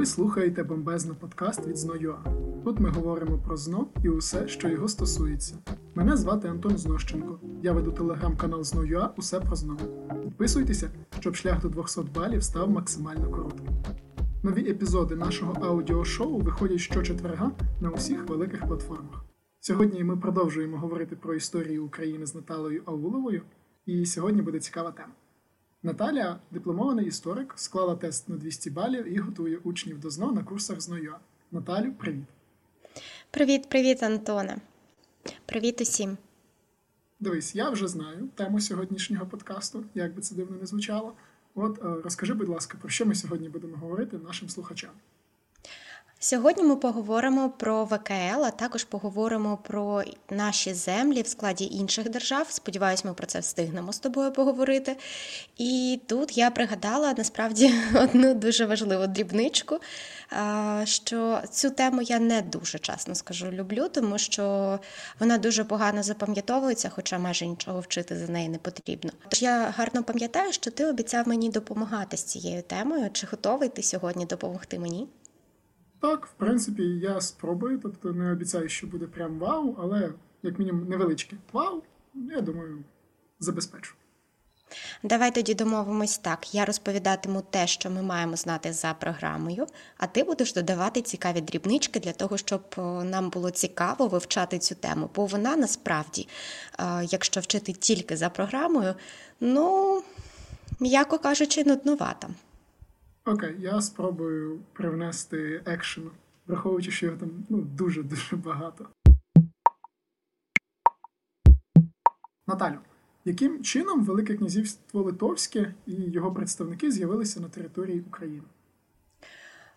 Ви слухаєте бомбезно подкаст від Зно.ua. Тут ми говоримо про зно і усе, що його стосується. Мене звати Антон Знощенко. Я веду телеграм-канал Зно.ua Усе про зно. Підписуйтеся, щоб шлях до 200 балів став максимально коротким. Нові епізоди нашого аудіошоу виходять щочетверга на усіх великих платформах. Сьогодні ми продовжуємо говорити про історію України з Наталою Ауловою, і сьогодні буде цікава тема. Наталя, дипломований історик, склала тест на 200 балів і готує учнів до ЗНО на курсах ЗНОЮА. Наталю, привіт. Привіт, привіт, Антоне. Привіт усім. Дивись, я вже знаю тему сьогоднішнього подкасту, як би це дивно не звучало. От е, розкажи, будь ласка, про що ми сьогодні будемо говорити нашим слухачам. Сьогодні ми поговоримо про ВКЛ, а також поговоримо про наші землі в складі інших держав. Сподіваюсь, ми про це встигнемо з тобою поговорити. І тут я пригадала насправді одну дуже важливу дрібничку, що цю тему я не дуже чесно скажу люблю, тому що вона дуже погано запам'ятовується, хоча майже нічого вчити за неї не потрібно. Тож я гарно пам'ятаю, що ти обіцяв мені допомагати з цією темою. Чи готовий ти сьогодні допомогти мені? Так, в принципі, я спробую, тобто не обіцяю, що буде прям вау, але як мінімум невеличке вау, я думаю, забезпечу. Давай тоді домовимось так. Я розповідатиму те, що ми маємо знати за програмою, а ти будеш додавати цікаві дрібнички для того, щоб нам було цікаво вивчати цю тему. Бо вона насправді, якщо вчити тільки за програмою, ну, м'яко кажучи, нуднувата. Окей, я спробую привнести екшену, враховуючи, що його там ну, дуже-дуже багато. Наталю, яким чином Велике князівство Литовське і його представники з'явилися на території України?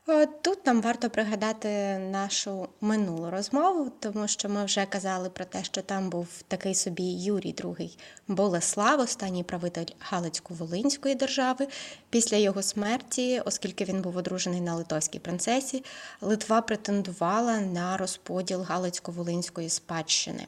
Е, тут нам варто пригадати нашу минулу розмову, тому що ми вже казали про те, що там був такий собі Юрій II Болеслав, останній правитель Галицько-Волинської держави. Після його смерті, оскільки він був одружений на литовській принцесі, Литва претендувала на розподіл Галицько-Волинської спадщини.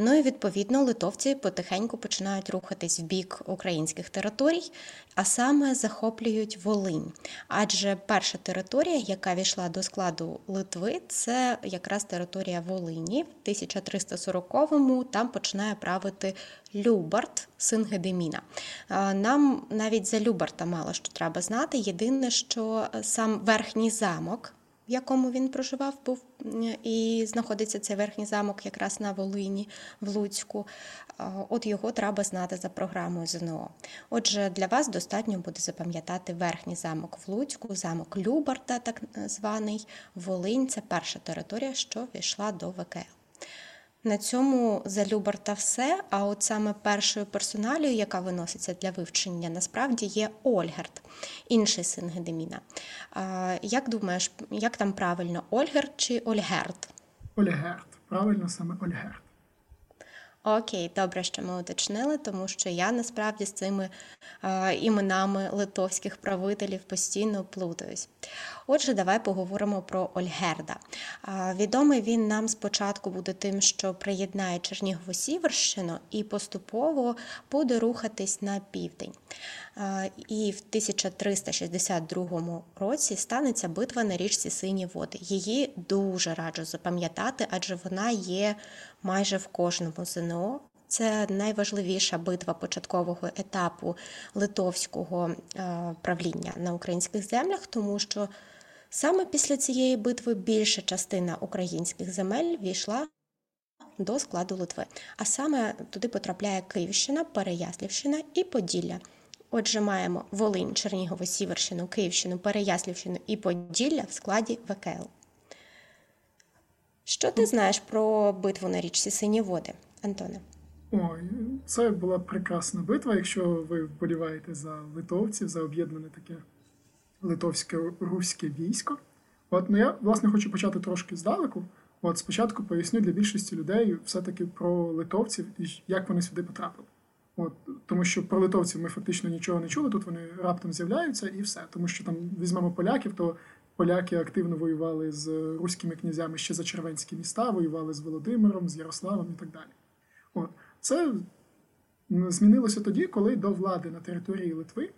Ну і відповідно литовці потихеньку починають рухатись в бік українських територій, а саме захоплюють Волинь. Адже перша територія, яка війшла до складу Литви, це якраз територія Волині. В 1340-му там починає правити Любарт, син Гедеміна. Нам навіть за Любарта мало що треба знати. Єдине, що сам верхній замок в якому він проживав, був і знаходиться цей верхній замок якраз на Волині, в Луцьку. От його треба знати за програмою ЗНО. Отже, для вас достатньо буде запам'ятати верхній замок в Луцьку, замок Любарта, так званий Волинь. Це перша територія, що війшла до ВКЛ. На цьому залюбар та все. А от саме першою персоналією, яка виноситься для вивчення, насправді є Ольгерт, інший син Гедеміна. Як думаєш, як там правильно Ольгерт чи Ольгерт? Ольгерт. Правильно саме Ольгерт. Окей, добре, що ми уточнили, тому що я насправді з цими е, іменами литовських правителів постійно плутаюсь. Отже, давай поговоримо про Ольгерда. Е, відомий він нам спочатку буде тим, що приєднає Чернігову Сіверщину і поступово буде рухатись на південь. Е, і в 1362 році станеться битва на річці Сині Води. Її дуже раджу запам'ятати, адже вона є майже в кожному ЗНО. Це найважливіша битва початкового етапу литовського е, правління на українських землях, тому що саме після цієї битви більша частина українських земель війшла до складу Литви. А саме туди потрапляє Київщина, Переяслівщина і Поділля. Отже, маємо Волинь, Чернігово, Сіверщину, Київщину, Переяслівщину і Поділля в складі ВКЛ. Що ти знаєш про битву на річці Сині Води, Антоне? Ой, це була прекрасна битва, якщо ви вболіваєте за литовців, за об'єднане таке литовське руське військо. От ну я власне хочу почати трошки здалеку. От спочатку поясню для більшості людей все-таки про литовців і як вони сюди потрапили. От, Тому що про литовців ми фактично нічого не чули, тут вони раптом з'являються і все. Тому що там візьмемо поляків, то поляки активно воювали з руськими князями ще за червенські міста, воювали з Володимиром, з Ярославом і так далі. От. Це змінилося тоді, коли до влади на території Литви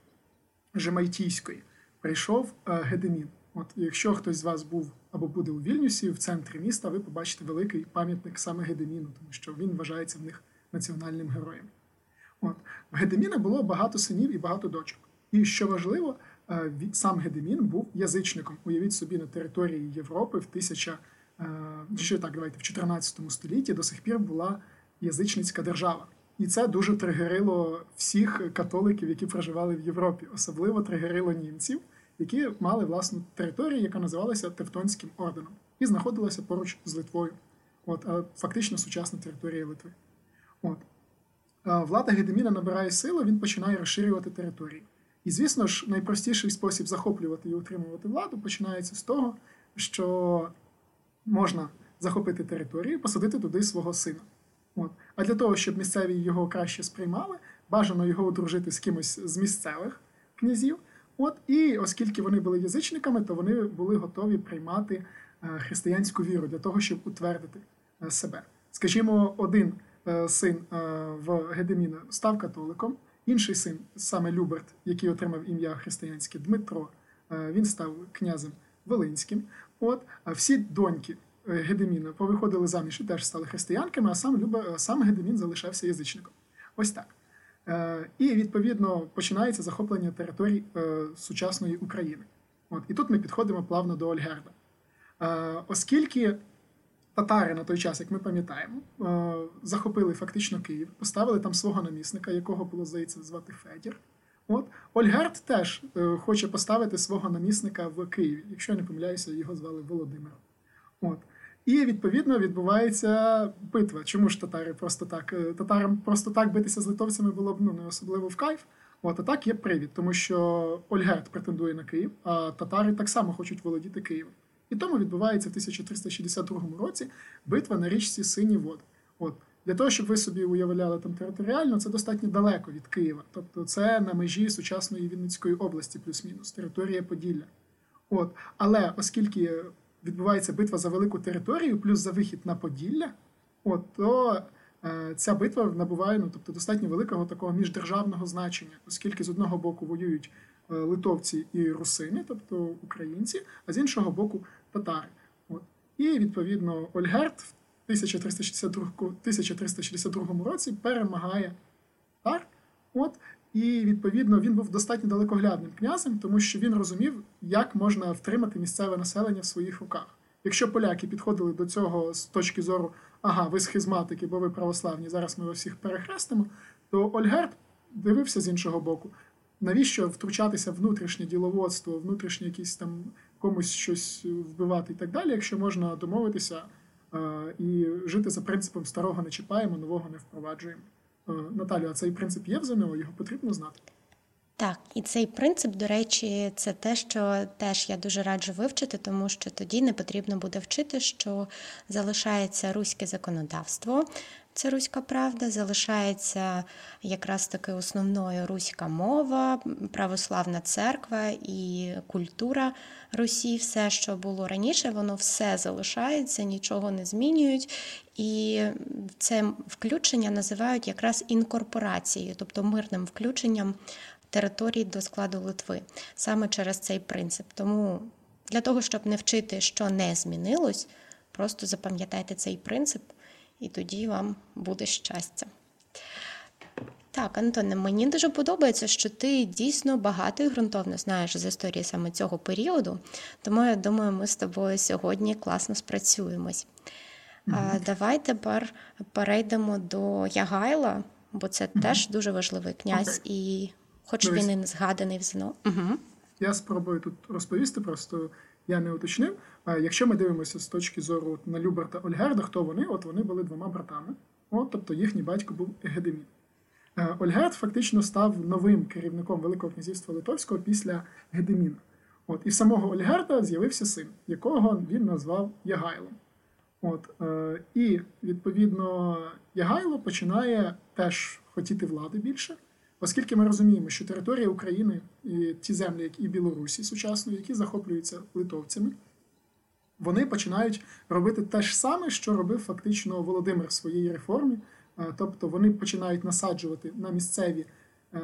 Жемайтійської прийшов е, Гедемін. От, якщо хтось з вас був або буде у Вільнюсі, в центрі міста, ви побачите великий пам'ятник саме Гедеміну, тому що він вважається в них національним героєм. От. В Гедеміна було багато синів і багато дочок. І що важливо, е, сам Гедемін був язичником. Уявіть собі, на території Європи в тисяча, е, ще так, давайте, в 14 столітті до сих пір була язичницька держава. І це дуже тригерило всіх католиків, які проживали в Європі, особливо тригерило німців, які мали власну територію, яка називалася Тевтонським орденом, і знаходилася поруч з Литвою. От, а фактично сучасна територія Литви. От. Влада Гедеміна набирає силу, він починає розширювати території. І, звісно ж, найпростіший спосіб захоплювати і утримувати владу починається з того, що можна захопити територію і посадити туди свого сина. От. А для того, щоб місцеві його краще сприймали, бажано його одружити з кимось з місцевих князів. От, І оскільки вони були язичниками, то вони були готові приймати е, християнську віру для того, щоб утвердити е, себе. Скажімо, один е, син в Гедеміна став католиком, інший син, саме Люберт, який отримав ім'я християнське Дмитро, він став князем Волинським. От, А всі доньки Гедеміна повиходили заміж і теж стали християнками, а сам Люба, сам Гедемін залишався язичником. Ось так. Е, і відповідно починається захоплення територій е, сучасної України. От і тут ми підходимо плавно до Ольгерда. Е, оскільки татари на той час, як ми пам'ятаємо, захопили фактично Київ, поставили там свого намісника, якого було здається звати Федір. От Ольгерд теж хоче поставити свого намісника в Києві. Якщо я не помиляюся, його звали Володимир. От. І відповідно відбувається битва. Чому ж татари просто так? Е, татарам просто так битися з литовцями було б ну, не особливо в кайф. От, а так є привід, тому що Ольгерт претендує на Київ, а татари так само хочуть володіти Києвом. І тому відбувається в 1362 році битва на річці Сині Вод. От для того, щоб ви собі уявляли там територіально, це достатньо далеко від Києва. Тобто це на межі сучасної Вінницької області, плюс-мінус, територія Поділля. От, але оскільки відбувається битва за велику територію, плюс за вихід на Поділля, от, то е, ця битва набуває ну, тобто, достатньо великого такого міждержавного значення, оскільки з одного боку воюють е, литовці і русини, тобто українці, а з іншого боку татари. От. І відповідно Ольгерт в 1362 1362 році перемагає татар. От, і відповідно він був достатньо далекоглядним князем, тому що він розумів, як можна втримати місцеве населення в своїх руках. Якщо поляки підходили до цього з точки зору, ага, ви схизматики, бо ви православні, зараз ми всіх перехрестимо, то Ольгерт дивився з іншого боку, навіщо втручатися внутрішнє діловодство, внутрішнє якісь там комусь щось вбивати і так далі, якщо можна домовитися е, і жити за принципом старого не чіпаємо, нового не впроваджуємо. Е, Наталю, а цей принцип є в ЗНО, його потрібно знати. Так, і цей принцип, до речі, це те, що теж я дуже раджу вивчити, тому що тоді не потрібно буде вчити, що залишається руське законодавство, це руська правда, залишається якраз таки основною руська мова, православна церква і культура Русі. Все, що було раніше, воно все залишається, нічого не змінюють. І це включення називають якраз інкорпорацією, тобто мирним включенням територій до складу Литви, саме через цей принцип. Тому для того, щоб не вчити, що не змінилось, просто запам'ятайте цей принцип, і тоді вам буде щастя. Так, Антоне, мені дуже подобається, що ти дійсно багато і ґрунтовно знаєш з історії саме цього періоду, тому я думаю, ми з тобою сьогодні класно спрацюємось. Mm-hmm. А, Давай тепер перейдемо до Ягайла, бо це mm-hmm. теж дуже важливий князь, okay. і хоч Дивись. він і не згаданий в ЗНО. Угу. Я спробую тут розповісти, просто я не уточнив. Якщо ми дивимося з точки зору на Люберта Ольгерда, хто вони? От вони були двома братами. От, Тобто їхній батько був Егедемін. Е, Ольгерд фактично став новим керівником Великого князівства Литовського після Гедеміна. От, І в самого Ольгерда з'явився син, якого він назвав Ягайлом. От, е, І, відповідно, Ягайло починає теж хотіти влади більше. Оскільки ми розуміємо, що територія України і ті землі, як і Білорусі сучасної, які захоплюються литовцями, вони починають робити те ж саме, що робив фактично Володимир в своїй реформі. Тобто вони починають насаджувати на місцеві е,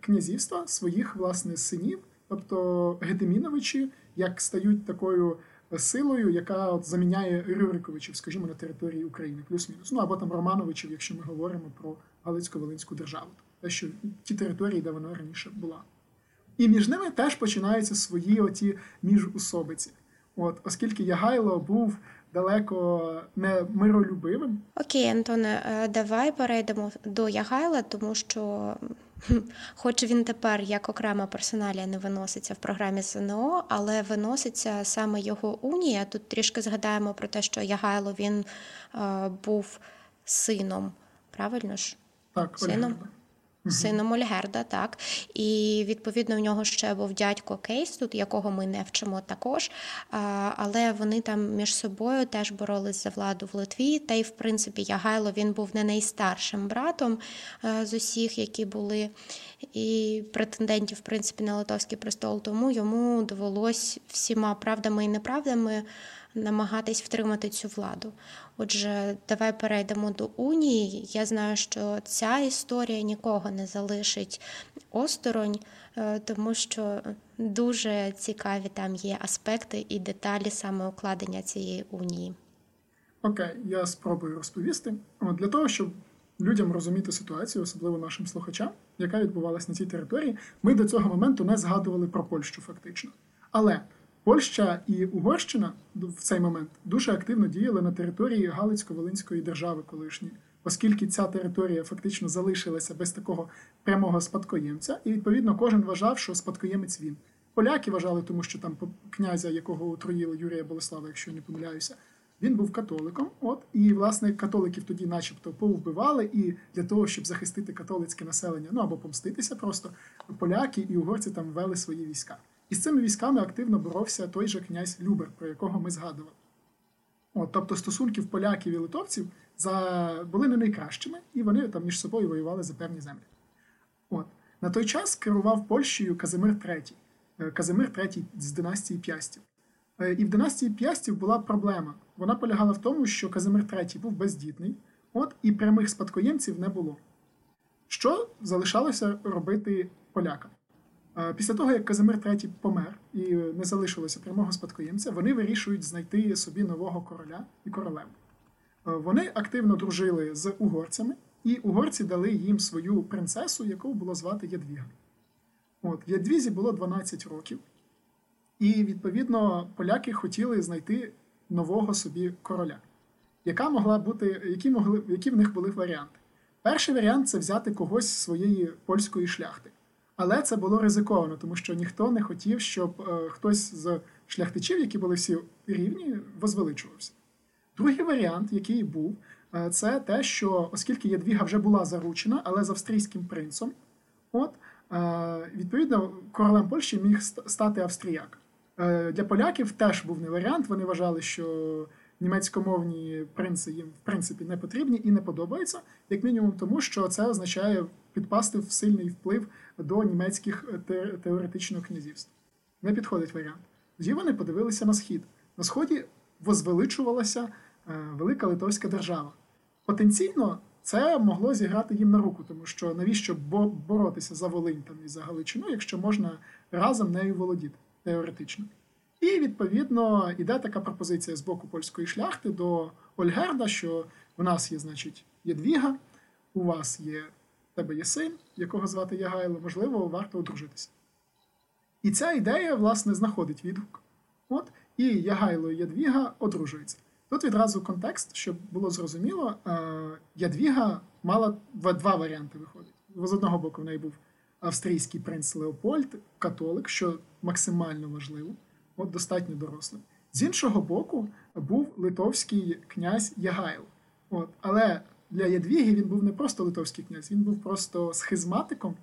князівства своїх власне синів, тобто Гедеміновичі як стають такою силою, яка от заміняє Рюриковичів, скажімо, на території України, плюс-мінус. Ну або там Романовичів, якщо ми говоримо про Галицько-Волинську державу, що ті території, де вона раніше була. І між ними теж починаються свої оті міжусобиці. От, оскільки Ягайло був далеко не миролюбивим, Окей, Антоне, е, давай перейдемо до Ягайла, тому що, хоч він тепер як окрема персоналія не виноситься в програмі ЗНО, але виноситься саме його унія. Тут трішки згадаємо про те, що Ягайло він е, був сином, правильно ж? так, Сином? Ольгерда. Сином Ольгерда, так. І відповідно в нього ще був дядько Кейс, тут якого ми не вчимо також. Але вони там між собою теж боролись за владу в Литві. Та й в принципі Ягайло він був не найстаршим братом е, з усіх, які були і претендентів, в принципі, на Литовський престол. Тому йому довелось всіма правдами і неправдами намагатись втримати цю владу. Отже, давай перейдемо до унії. Я знаю, що ця історія нікого не залишить осторонь, е, тому що дуже цікаві там є аспекти і деталі саме укладення цієї унії. Окей, я спробую розповісти. От, для того, щоб людям розуміти ситуацію, особливо нашим слухачам, яка відбувалася на цій території, ми до цього моменту не згадували про Польщу фактично. Але Польща і Угорщина в цей момент дуже активно діяли на території Галицько-Волинської держави колишньої, оскільки ця територія фактично залишилася без такого прямого спадкоємця, і відповідно кожен вважав, що спадкоємець він. Поляки вважали, тому що там князя, якого отруїли Юрія Болеслава, якщо я не помиляюся, він був католиком. От і власне католиків тоді, начебто, повбивали, і для того, щоб захистити католицьке населення, ну або помститися, просто поляки і угорці там ввели свої війська. І з цими військами активно боровся той же князь Любер, про якого ми згадували. От, тобто стосунків поляків і литовців за... були не найкращими, і вони там між собою воювали за певні землі. От. На той час керував Польщею Казимир III. Е, Казимир III з династії П'ястів. Е, І в династії П'ястів була проблема. Вона полягала в тому, що Казимир III був бездітний, от, і прямих спадкоємців не було. Що залишалося робити полякам? Після того, як Казимир III помер і не залишилося прямого спадкоємця, вони вирішують знайти собі нового короля і королеву. Вони активно дружили з угорцями, і угорці дали їм свою принцесу, яку було звати Ядвіга. От, Ядвізі було 12 років, і відповідно поляки хотіли знайти нового собі короля, яка могла бути, які, могли, які в них були варіанти. Перший варіант це взяти когось з своєї польської шляхти. Але це було ризиковано, тому що ніхто не хотів, щоб е, хтось з шляхтичів, які були всі рівні, возвеличувався. Другий варіант, який був, е, це те, що оскільки Ядвіга вже була заручена, але з австрійським принцем, от е, відповідно королем Польщі міг стати австріяк. Для поляків теж був не варіант. Вони вважали, що німецькомовні принци їм в принципі не потрібні і не подобаються, як мінімум, тому що це означає підпасти в сильний вплив до німецьких е, те- теоретично князівств. Не підходить варіант. Тоді вони подивилися на схід. На сході возвеличувалася е, велика литовська держава. Потенційно це могло зіграти їм на руку, тому що навіщо боротися за Волинь там і за Галичину, якщо можна разом нею володіти теоретично. І відповідно іде така пропозиція з боку польської шляхти до Ольгерда, що в нас є, значить, Єдвіга, у вас є тебе є син, якого звати Ягайло, можливо, варто одружитися. І ця ідея, власне, знаходить відгук. От, і Ягайло і Ядвіга одружуються. Тут відразу контекст, щоб було зрозуміло, е, Ядвіга мала два, варіанти виходить. З одного боку, в неї був австрійський принц Леопольд, католик, що максимально важливо, от достатньо дорослий. З іншого боку, був литовський князь Ягайл. От, але для Ядвіги він був не просто литовський князь, він був просто схизматиком,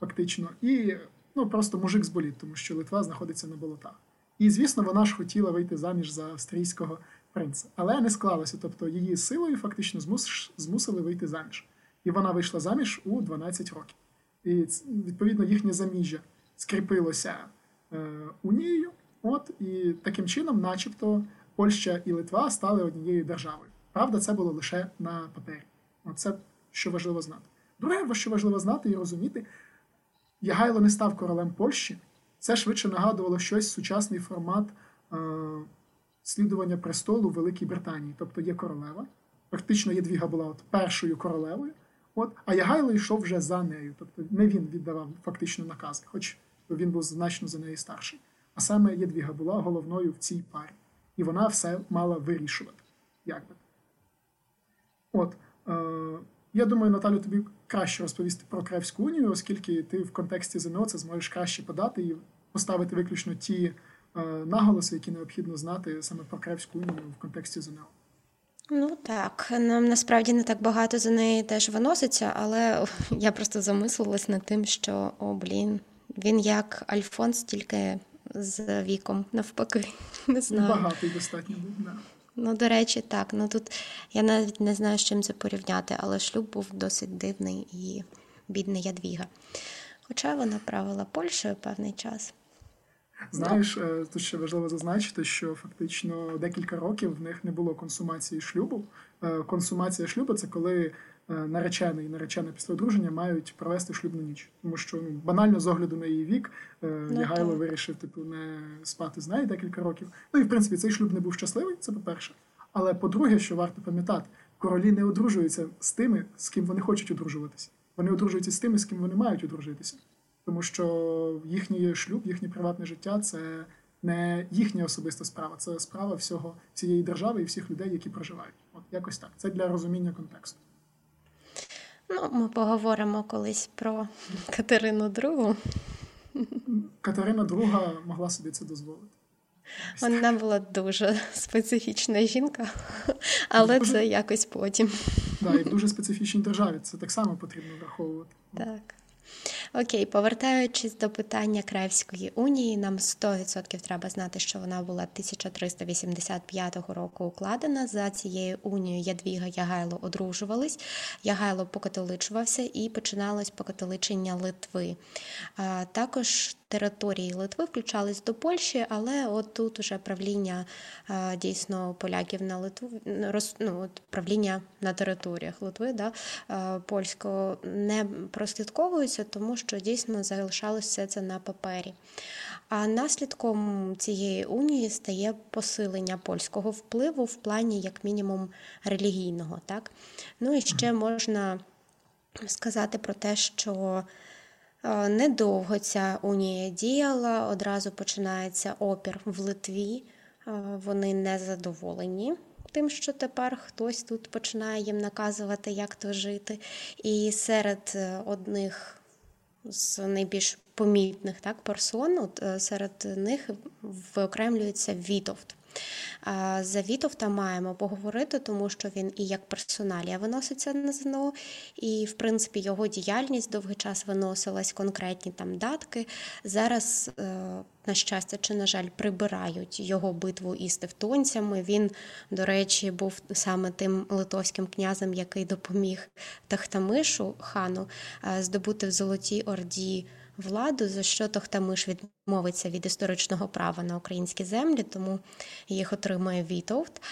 фактично, і ну, просто мужик з боліт, тому що Литва знаходиться на болотах. І, звісно, вона ж хотіла вийти заміж за австрійського принца. Але не склалося. Тобто її силою фактично змус, змусили вийти заміж. І вона вийшла заміж у 12 років. І відповідно їхнє заміжжя скріпилося е, унією. От і таким чином, начебто, Польща і Литва стали однією державою. Правда, це було лише на папері. Оце що важливо знати. Друге, що важливо знати і розуміти, Ягайло не став королем Польщі, Це швидше нагадувало щось сучасний формат е, слідування престолу в Великій Британії. Тобто є королева. Практично Єдвіга була от першою королевою, от, а Ягайло йшов вже за нею. Тобто не він віддавав фактично накази, хоч він був значно за неї старший. А саме Єдвіга була головною в цій парі. І вона все мала вирішувати. Як би. От, е, я думаю, Наталю, тобі краще розповісти про Кревську унію, оскільки ти в контексті ЗНО це зможеш краще подати і поставити виключно ті е, наголоси, які необхідно знати саме про Кревську унію в контексті ЗНО. Ну так, нам насправді не так багато за неї теж виноситься, але я просто замислилась над тим, що о, блін, він як Альфонс, тільки з віком навпаки. Не знаю. Багатий достатньо був. Да. Ну, до речі, так. Ну тут я навіть не знаю, з чим це порівняти, але шлюб був досить дивний і бідний Ядвіга. Хоча вона правила Польщею певний час. Знаєш, е, тут ще важливо зазначити, що фактично декілька років в них не було консумації шлюбу. Е, Консумація шлюбу це коли наречений і наречена після одруження мають провести шлюбну ніч. Тому що ну, банально з огляду на її вік Ну, Ягайло так. вирішив типу не спати з нею декілька років. Ну і в принципі цей шлюб не був щасливий, це по-перше. Але по-друге, що варто пам'ятати, королі не одружуються з тими, з ким вони хочуть одружуватися. Вони одружуються з тими, з ким вони мають одружитися. Тому що їхній шлюб, їхнє приватне життя це не їхня особиста справа, це справа всього цієї держави і всіх людей, які проживають. От якось так. Це для розуміння контексту. Ну, ми поговоримо колись про Катерину II. Катерина II могла собі це дозволити. Вона була дуже специфічна жінка, але Дуже. це якось потім. Да, і в дуже специфічній державі це так само потрібно враховувати. Так. Окей, повертаючись до питання Кревської унії, нам 100% треба знати, що вона була 1385 року укладена. За цією унією Ядвіга Ягайло одружувались. Ягайло покатоличувався і починалось покатоличення Литви. Також території Литви включались до Польщі, але от тут уже правління дійсно поляків на Литву ну, от правління на територіях Литви, да, польського не прослідковується, тому що дійсно залишалось все це на папері. А наслідком цієї унії стає посилення польського впливу в плані, як мінімум, релігійного. Так? Ну і ще можна сказати про те, що е, недовго ця унія діяла, одразу починається опір в Литві. Е, Вони не задоволені тим, що тепер хтось тут починає їм наказувати, як то жити. І серед е, одних з найбільш помітних так, персон, от, е, серед них виокремлюється Вітовт. За Вітовта маємо поговорити, тому що він і як персоналія виноситься на ЗНО, і, в принципі, його діяльність довгий час виносилась, конкретні там датки. Зараз, е, на щастя чи, на жаль, прибирають його битву із тевтонцями. Він, до речі, був саме тим литовським князем, який допоміг Тахтамишу хану е, здобути в Золотій Орді владу, за що Тохтамиш відмовиться від історичного права на українські землі, тому їх отримує Вітовт.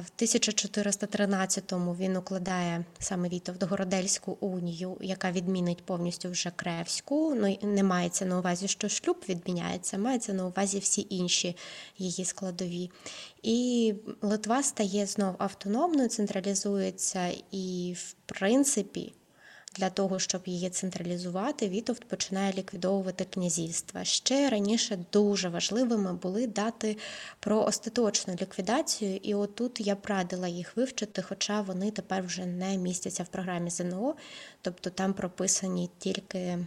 В 1413-му він укладає саме Вітовт Городельську унію, яка відмінить повністю вже Кревську. Ну не мається на увазі, що шлюб відміняється, мається на увазі всі інші її складові. І Литва стає знов автономною, централізується і, в принципі, для того, щоб її централізувати, Вітовт починає ліквідовувати князівства. Ще раніше дуже важливими були дати про остаточну ліквідацію, і отут я б радила їх вивчити, хоча вони тепер вже не містяться в програмі ЗНО, тобто там прописані тільки.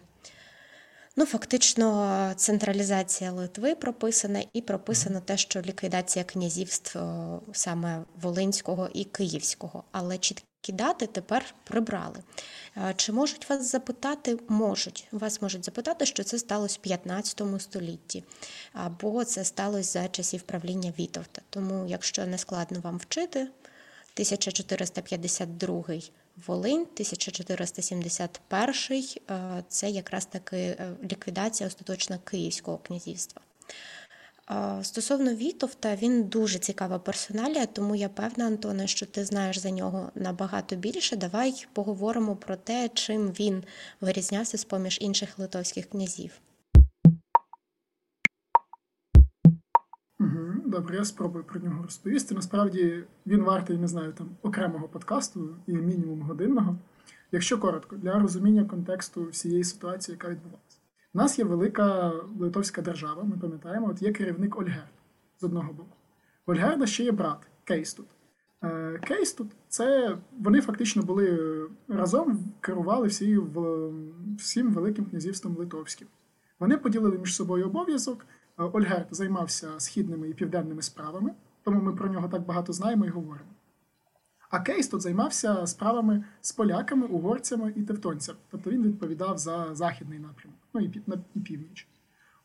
Ну, фактично, централізація Литви прописана, і прописано те, що ліквідація князівств саме Волинського і Київського. Але чіткі дати тепер прибрали. Е, Чи можуть вас запитати? Можуть. Вас можуть запитати, що це сталося в 15 столітті, або це сталося за часів правління Вітовта. Тому, якщо не складно вам вчити, 1452 Волинь, 1471 е, це якраз таки е, ліквідація остаточна Київського князівства. Стосовно Вітовта, він дуже цікава персоналія, тому я певна, Антоне, що ти знаєш за нього набагато більше. Давай поговоримо про те, чим він вирізнявся з поміж інших литовських князів. Добре, я спробую про нього розповісти. Насправді він вартий, не знаю, там окремого подкасту і мінімум годинного. Якщо коротко, для розуміння контексту всієї ситуації, яка відбувалася. У нас є велика литовська держава, ми пам'ятаємо, от є керівник Ольгерд з одного боку. У Ольгерда ще є брат Кейс тут. Е, Кейс тут це вони фактично були разом керували всі, всім Великим князівством Литовським. Вони поділили між собою обов'язок. Е, Ольгерд займався східними і південними справами, тому ми про нього так багато знаємо і говоримо. А Кейс тут займався справами з поляками, угорцями і тевтонцями. Тобто він відповідав за західний напрямок, ну і і північ.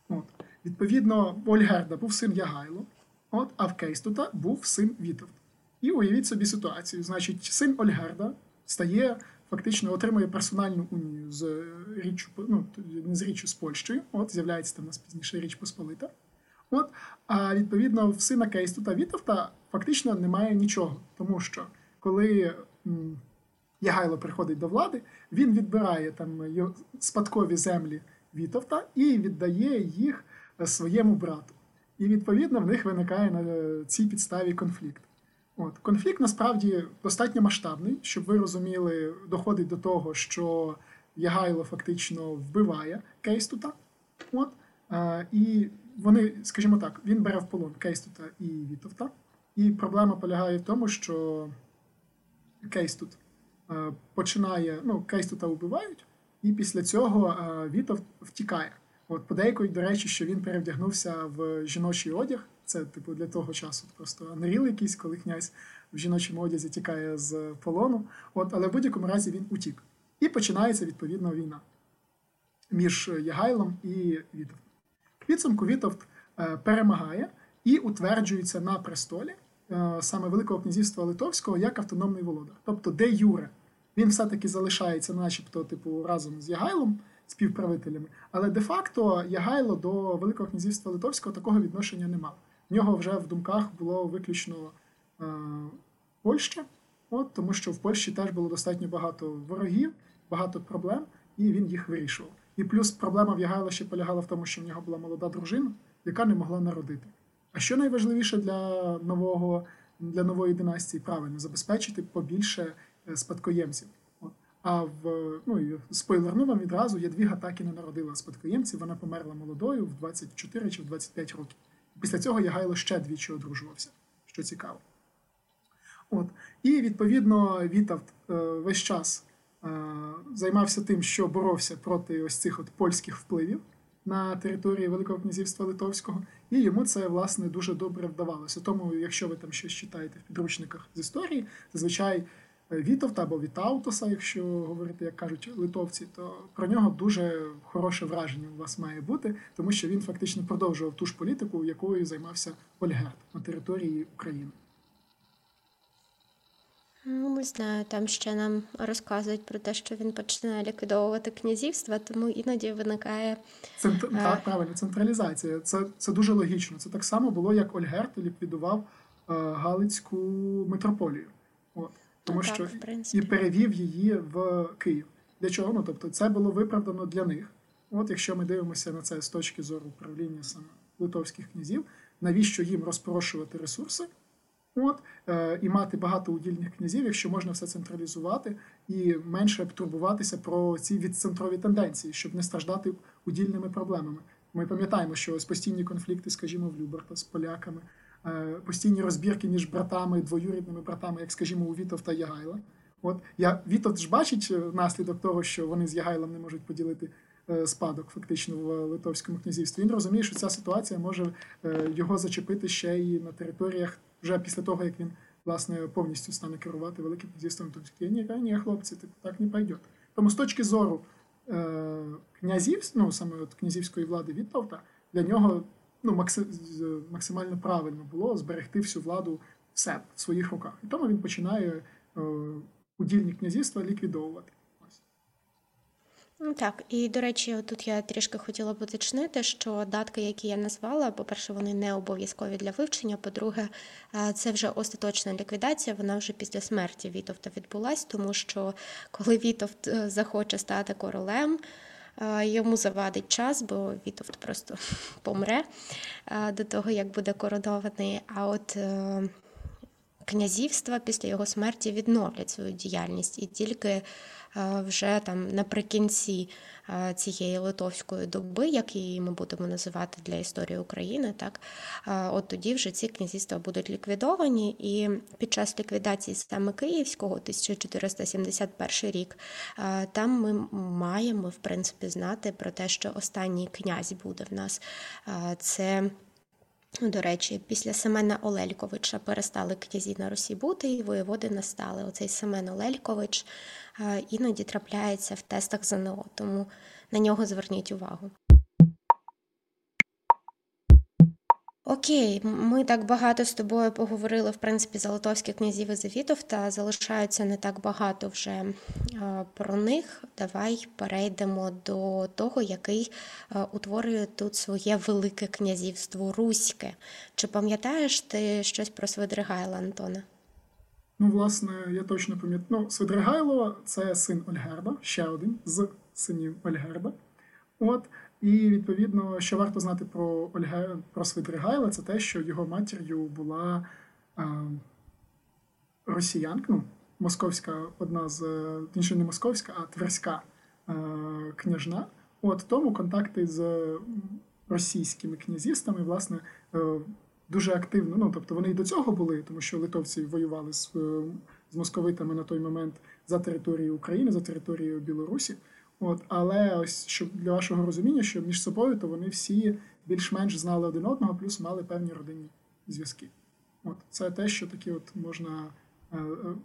От. Відповідно, Ольгерда був син Ягайло, от, а в Кейстута був син Вітовт. І уявіть собі ситуацію. Значить, син Ольгерда стає, фактично отримує персональну унію з річчю, ну, з річчю з Польщею, от з'являється там у нас пізніше Річ Посполита. От, А відповідно, в сина Кейстута Вітовта фактично немає нічого, тому що коли Ягайло приходить до влади, він відбирає там спадкові землі Вітовта і віддає їх е, своєму брату. І відповідно в них виникає на цій підставі конфлікт. От Конфлікт насправді достатньо масштабний, щоб ви розуміли, доходить до того, що Ягайло фактично вбиває Кейстута. От, е, І вони, скажімо так, він бере в полон Кейстута і Вітовта. І проблема полягає в тому, що Кейс тут е, починає, ну, Кейс тут вбивають, і після цього е, Вітов втікає. От подейкують, до речі, що він перевдягнувся в жіночий одяг. Це, типу, для того часу просто анріл якийсь, коли князь в жіночому одязі тікає з полону. От, Але в будь-якому разі він утік. І починається відповідно війна між Ягайлом і Вітовтом. Підсумку Вітовт е, перемагає і утверджується на престолі. Е, саме Великого князівства Литовського як автономний володар. Тобто, де Юре, він все-таки залишається, начебто, типу, разом з Ягайлом, співправителями, але де-факто Ягайло до Великого князівства Литовського такого відношення не мав. В нього вже в думках було виключно е, Польща, от, тому що в Польщі теж було достатньо багато ворогів, багато проблем, і він їх вирішував. І плюс проблема в Ягайла ще полягала в тому, що в нього була молода дружина, яка не могла народити. А що найважливіше для нового для нової династії? Правильно забезпечити побільше е, спадкоємців. А в ну спойлерну вам відразу Ядвіга так і не народила спадкоємців. Вона померла молодою в 24 чи в 25 років. Після цього Ягайло ще двічі одружувався, що цікаво. От. І відповідно Вітавт е, весь час е, займався тим, що боровся проти ось цих от польських впливів на території Великого князівства Литовського, і йому це власне дуже добре вдавалося. Тому, якщо ви там щось читаєте в підручниках з історії, зазвичай е, Вітовта або Вітаутоса, якщо говорити, як кажуть литовці, то про нього дуже хороше враження у вас має бути, тому що він фактично продовжував ту ж політику, якою займався Ольгерд на території України. Ну, не знаю, там ще нам розказують про те, що він починає ліквідовувати князівства, тому іноді виникає. Центр... А... Так, правильно, централізація. Це це дуже логічно. Це так само було, як Ольгерт ліквідував е, Галицьку митрополію. От. Тому ну, що так, і перевів її в Київ. Для чого? Ну, тобто, це було виправдано для них. От якщо ми дивимося на це з точки зору управління саме литовських князів, навіщо їм розпорошувати ресурси? От е, і мати багато удільних князів, якщо можна все централізувати і менше турбуватися про ці відцентрові тенденції, щоб не страждати удільними проблемами. Ми пам'ятаємо, що ось постійні конфлікти, скажімо, в Люберта з поляками, е, постійні розбірки між братами, двоюрідними братами, як скажімо, у Вітов та Ягайла. От я Вітов ж бачить е, наслідок того, що вони з Ягайлом не можуть поділити. Спадок фактично в Литовському князівстві. Він розуміє, що ця ситуація може його зачепити ще й на територіях вже після того, як він власне повністю стане керувати великим князівством. Тобто ні, ні, хлопці, типу, так не пойде. Тому з точки зору е, князів, ну саме от князівської влади Вітовта, для нього ну, максимально правильно було зберегти всю владу в себе в своїх руках. І тому він починає удільні князівства ліквідовувати. Ну, так, і до речі, тут я трішки хотіла б уточнити, що датки, які я назвала, по-перше, вони не обов'язкові для вивчення. По-друге, це вже остаточна ліквідація, вона вже після смерті Вітовта відбулась, тому що коли Вітовт е, захоче стати королем, йому завадить час, бо Вітовт просто помре до того, як буде коронований. А от е, князівства після його смерті відновлять свою діяльність і тільки вже там наприкінці е, цієї литовської доби, як її ми будемо називати для історії України, так е, от тоді вже ці князівства будуть ліквідовані, і під час ліквідації саме Київського, 1471 рік, е, там ми маємо в принципі знати про те, що останній князь буде в нас. Е, Це до речі, після Семена Олельковича перестали князі на Русі бути, і воєводи настали. Оцей Семен Олелькович е, іноді трапляється в тестах ЗНО, тому на нього зверніть увагу. Окей, ми так багато з тобою поговорили, в принципі, за князів і за Вітовта. Залишається не так багато вже про них. Давай перейдемо до того, який е, утворює тут своє велике князівство Руське. Чи пам'ятаєш ти щось про Свидригайла, Антоне? Ну, власне, я точно пам'ятаю. Ну, Свидригайло це син Ольгерда, ще один з синів Ольгерда. От. І відповідно, що варто знати про Ольге, про Свидригайла, це те, що його матір'ю була росіянка, ну, московська, одна з інша не московська, а тверська княжна. От тому контакти з російськими князівствами, власне, е, дуже активно. Ну, тобто вони і до цього були, тому що литовці воювали з, е, з московитами на той момент за територією України, за територією Білорусі. От, але ось щоб для вашого розуміння, що між собою то вони всі більш-менш знали один одного, плюс мали певні родинні зв'язки. От це те, що такі от можна е,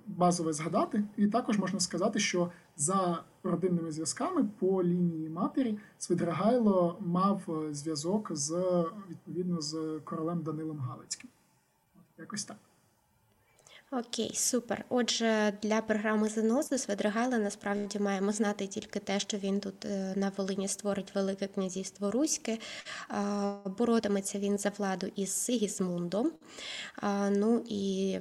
базове згадати, і також можна сказати, що за родинними зв'язками по лінії матері Свидригайло мав зв'язок з відповідно з королем Данилом Галицьким. От, якось так. Окей, супер. Отже, для програми ЗНО з Свидригайла насправді маємо знати тільки те, що він тут е, на Волині створить Велике князівство Руське. Боротиметься він за владу із Сигізмундом. Ну і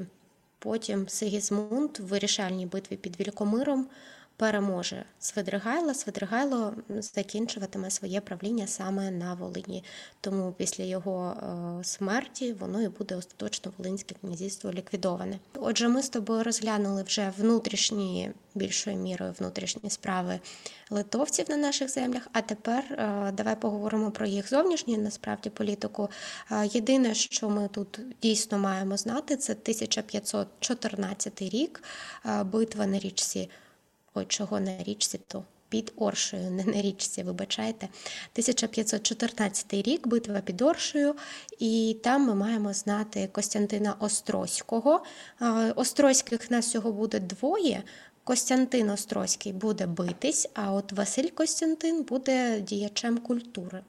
потім Сигізмунд в вирішальній битві під Вількомиром переможе Свидригайла. Свидригайло закінчуватиме своє правління саме на Волині. Тому після його е, смерті воно і буде остаточно Волинське князівство ліквідоване. Отже, ми з тобою розглянули вже внутрішні, більшою мірою внутрішні справи литовців на наших землях. А тепер е, давай поговоримо про їх зовнішню насправді політику. Е, єдине, що ми тут дійсно маємо знати, це 1514 рік, битва на річці. Ой, чого на річці, то під Оршею, не на річці, вибачайте. 1514 рік, битва під Оршею, і там ми маємо знати Костянтина Острозького. Острозьких нас всього буде двоє. Костянтин Острозький буде битись, а от Василь Костянтин буде діячем культури.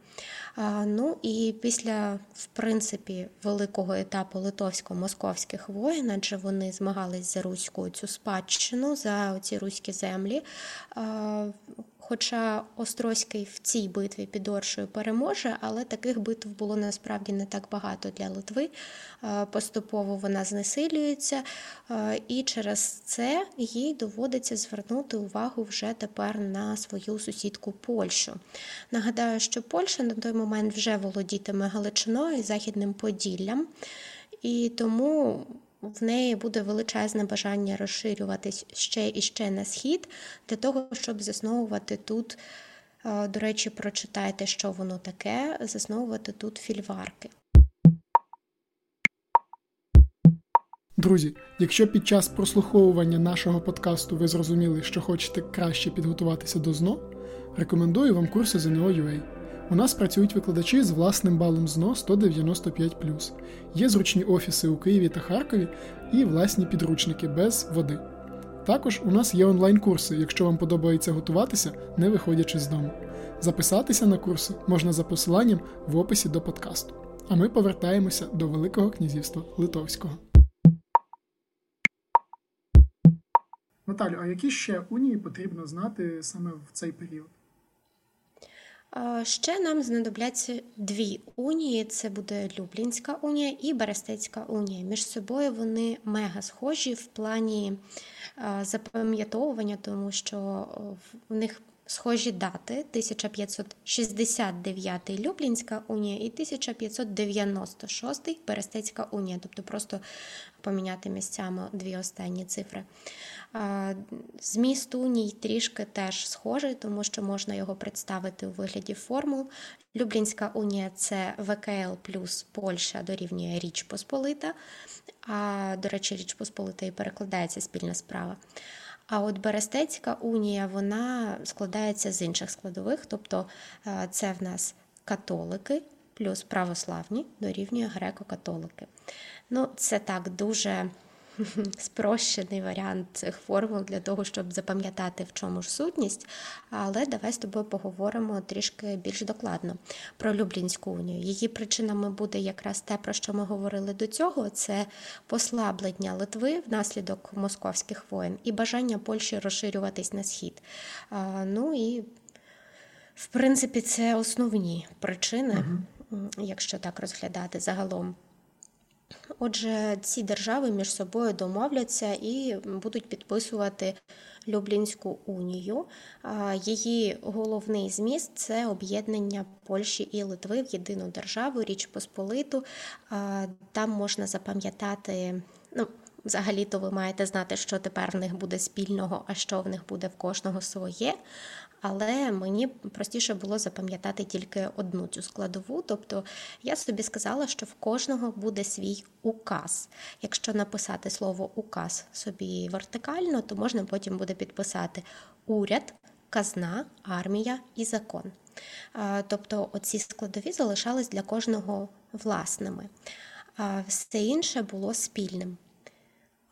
Ну і після, в принципі, великого етапу литовсько-московських воїн, адже вони змагались за руську цю спадщину, за ці руські землі. Хоча Острозький в цій битві під Оршею переможе, але таких битв було насправді не так багато для Литви. Поступово вона знесилюється, і через це їй доводиться звернути увагу вже тепер на свою сусідку Польщу. Нагадаю, що Польща на той момент вже володітиме Галичиною і Західним Поділлям, і тому в неї буде величезне бажання розширюватись ще і ще на схід, для того, щоб засновувати тут, до речі, прочитайте, що воно таке, засновувати тут фільварки. Друзі, якщо під час прослуховування нашого подкасту ви зрозуміли, що хочете краще підготуватися до ЗНО, рекомендую вам курси ЗНО UA. У нас працюють викладачі з власним балом ЗНО 195. Є зручні офіси у Києві та Харкові і власні підручники без води. Також у нас є онлайн-курси, якщо вам подобається готуватися, не виходячи з дому. Записатися на курси можна за посиланням в описі до подкасту. А ми повертаємося до Великого князівства Литовського. Наталю, а які ще унії потрібно знати саме в цей період? Ще нам знадобляться дві унії: це буде Люблінська унія і Берестецька унія. Між собою вони мега схожі в плані запам'ятовування, тому що в них схожі дати 1569 Люблінська унія і 1596 Берестецька унія, тобто просто поміняти місцями дві останні цифри. Зміст уній трішки теж схожий, тому що можна його представити у вигляді формул. Люблінська унія це ВКЛ плюс Польща дорівнює Річ Посполита. А, до речі, Річ Посполита і перекладається спільна справа. А от Берестецька унія вона складається з інших складових, тобто це в нас католики плюс православні дорівнює греко-католики. Ну, це так дуже спрощений варіант цих формул для того, щоб запам'ятати, в чому ж сутність. Але давай з тобою поговоримо трішки більш докладно про Люблінську унію. Її причинами буде якраз те, про що ми говорили до цього: це послаблення Литви внаслідок московських воєн і бажання Польщі розширюватись на схід. Ну і в принципі, це основні причини, якщо так розглядати загалом. Отже, ці держави між собою домовляться і будуть підписувати Люблінську унію. Її головний зміст це об'єднання Польщі і Литви в єдину державу, Річ Посполиту. Там можна запам'ятати. ну, Взагалі-то ви маєте знати, що тепер в них буде спільного, а що в них буде в кожного своє. Але мені простіше було запам'ятати тільки одну цю складову. Тобто я собі сказала, що в кожного буде свій указ. Якщо написати слово указ собі вертикально, то можна потім буде підписати уряд, казна, армія і закон. Тобто оці складові залишались для кожного власними. Все інше було спільним.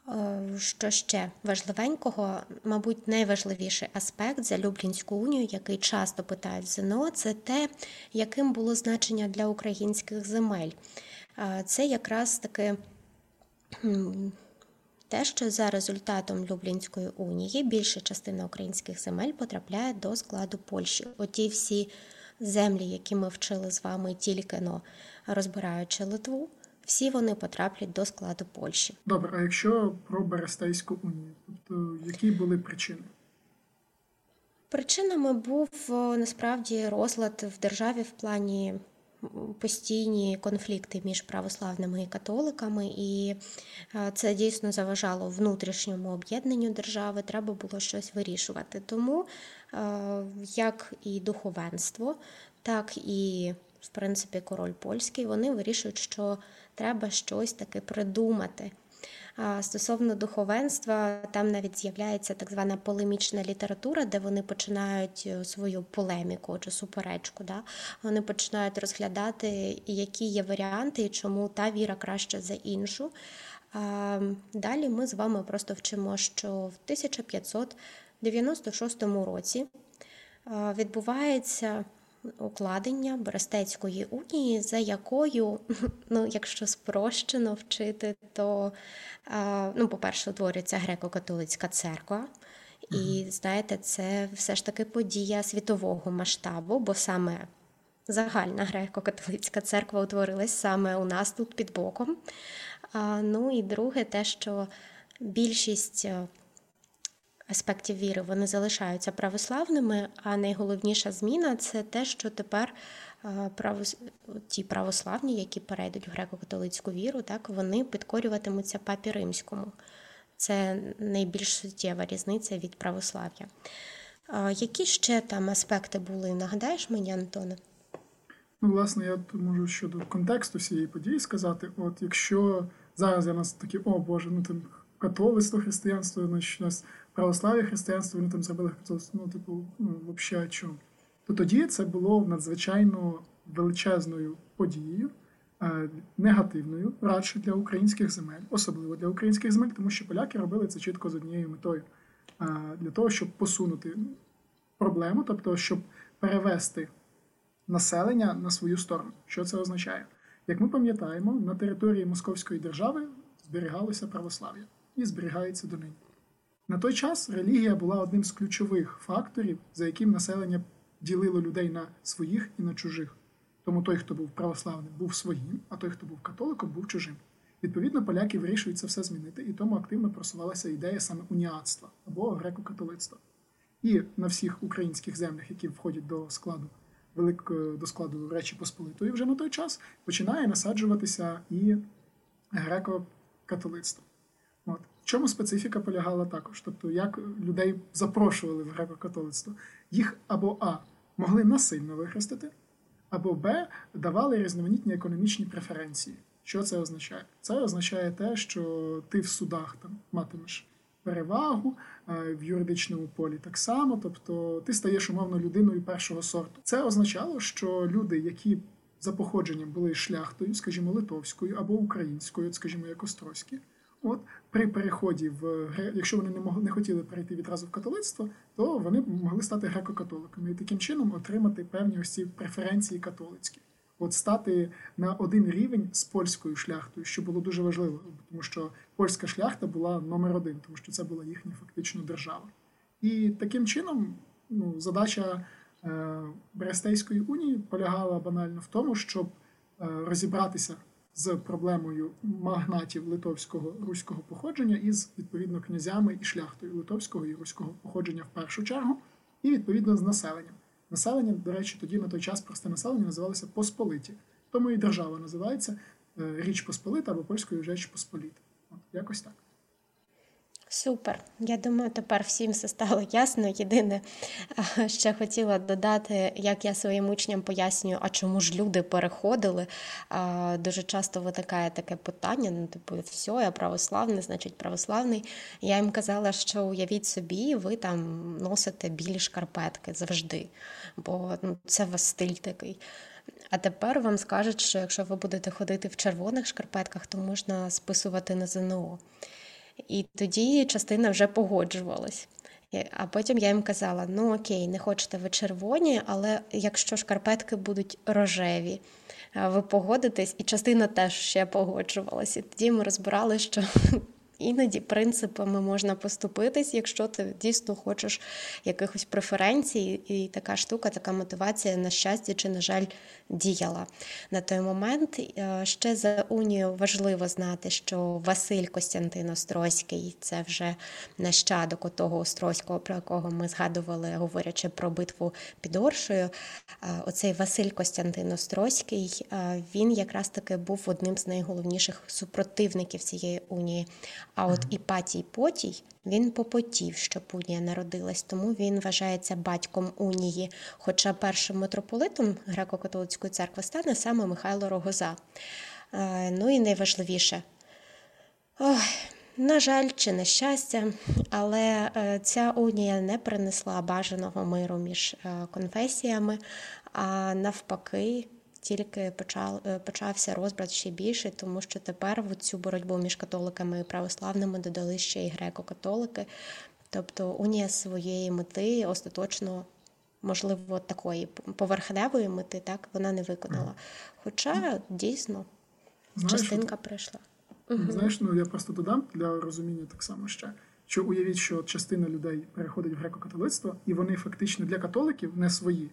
Е, що ще важливенького, мабуть, найважливіший аспект за Люблінську унію, який часто питають ЗНО, це те, яким було значення для українських земель. Е, це якраз таки те, що за результатом Люблінської унії більша частина українських земель потрапляє до складу Польщі. Оті всі землі, які ми вчили з вами тільки но розбираючи Литву всі вони потраплять до складу Польщі. Добре, а якщо про Берестейську унію, тобто які були причини? Причинами був насправді розлад в державі в плані постійні конфлікти між православними і католиками, і це дійсно заважало внутрішньому об'єднанню держави. Треба було щось вирішувати. Тому як і духовенство, так і в принципі король польський, вони вирішують, що треба щось таке придумати. Стосовно духовенства, там навіть з'являється так звана полемічна література, де вони починають е, свою полеміку чи суперечку. Да? Вони починають розглядати, які є варіанти і чому та віра краща за іншу. Далі ми з вами просто вчимо, що в 1596 році відбувається укладення Берестецької унії, за якою, ну, якщо спрощено вчити, то, ну, по-перше, утворюється греко-католицька церква. І знаєте, це все ж таки подія світового масштабу, бо саме загальна греко-католицька церква утворилась саме у нас тут під боком. А, Ну і друге, те, що більшість аспектів віри вони залишаються православними, а найголовніша зміна це те, що тепер правос... ті православні, які перейдуть в греко-католицьку віру, так вони підкорюватимуться папі римському. Це найбільш суттєва різниця від православ'я. Які ще там аспекти були? Нагадаєш мені, Антоне? Ну, власне, я можу щодо контексту всієї події сказати: от якщо зараз я нас такі, о Боже, ну там католицтво, християнство, значить, нас православ'я, християнство, вони там зробили ну, типу, ну, взагалі чому. То тоді це було надзвичайно величезною подією, е, негативною, радше для українських земель, особливо для українських земель, тому що поляки робили це чітко з однією метою е, для того, щоб посунути проблему, тобто, щоб перевести населення на свою сторону. Що це означає? Як ми пам'ятаємо, на території Московської держави зберігалося православ'я і зберігається до нині. На той час релігія була одним з ключових факторів, за яким населення ділило людей на своїх і на чужих. Тому той, хто був православним, був своїм, а той, хто був католиком, був чужим. Відповідно, поляки вирішують це все змінити, і тому активно просувалася ідея саме уніатства або греко-католицтва. І на всіх українських землях, які входять до складу великої до складу Речі Посполитої вже на той час, починає насаджуватися і греко-католицтво. Чому специфіка полягала також? Тобто, як людей запрошували в греко-католицтво? Їх або А могли насильно вихрестити, або Б давали різноманітні економічні преференції. Що це означає? Це означає те, що ти в судах там матимеш перевагу е, в юридичному полі так само, тобто ти стаєш умовно людиною першого сорту. Це означало, що люди, які за походженням були шляхтою, скажімо, литовською або українською, скажімо, як Острозькі, От при переході в якщо вони не могли не хотіли перейти відразу в католицтво, то вони могли стати греко-католиками і таким чином отримати певні ось ці преференції католицькі, от стати на один рівень з польською шляхтою, що було дуже важливо, тому що польська шляхта була номер один, тому що це була їхня фактично держава. І таким чином, ну, задача е, Берестейської унії полягала банально в тому, щоб е, розібратися з проблемою магнатів литовського руського походження із відповідно князями і шляхтою литовського і руського походження в першу чергу, і відповідно з населенням. Населення, до речі, тоді на той час просте населення називалося Посполиті. Тому і держава називається е, Річ Посполита або Польською Жеч Посполіта. От якось так. Супер. Я думаю, тепер всім все стало ясно. Єдине, ще хотіла додати, як я своїм учням пояснюю, а чому ж люди переходили. Дуже часто виникає таке питання: ну, типу, все, я православний, значить православний. Я їм казала, що уявіть собі, ви там носите білі шкарпетки завжди, бо ну, це у вас стиль такий. А тепер вам скажуть, що якщо ви будете ходити в червоних шкарпетках, то можна списувати на ЗНО. І тоді частина вже погоджувалась. А потім я їм казала: ну окей, не хочете ви червоні, але якщо шкарпетки будуть рожеві, ви погодитесь, і частина теж ще погоджувалася. І тоді ми розбирали, що Іноді принципами можна поступитись, якщо ти дійсно хочеш якихось преференцій, і така штука, така мотивація, на щастя чи, на жаль, діяла на той момент. Е, ще за унію важливо знати, що Василь Костянтин Острозький це вже нащадок того Острозького, про якого ми згадували, говорячи про битву під Оршею. Е, оцей Василь Костянтин Острозький, е, він якраз таки був одним з найголовніших супротивників цієї унії. А от Іпатій Потій він попотів, щоб унія народилась, тому він вважається батьком унії. Хоча першим митрополитом греко-католицької церкви стане саме Михайло Рогоза. Е, ну і найважливіше. Ой, на жаль, чи на щастя, але е, ця унія не принесла бажаного миру між е, конфесіями, а навпаки, тільки почав, е, почався розбрат ще більше, тому що тепер в цю боротьбу між католиками і православними додали ще й греко-католики. Тобто унія своєї мети остаточно, можливо, такої поверхневої мети, так вона не виконала. Хоча дійсно Знаєш, частинка от, прийшла. Знаєш, ну я просто додам для розуміння так само ще. Що уявіть, що частина людей переходить в греко-католицтво, і вони фактично для католиків не свої.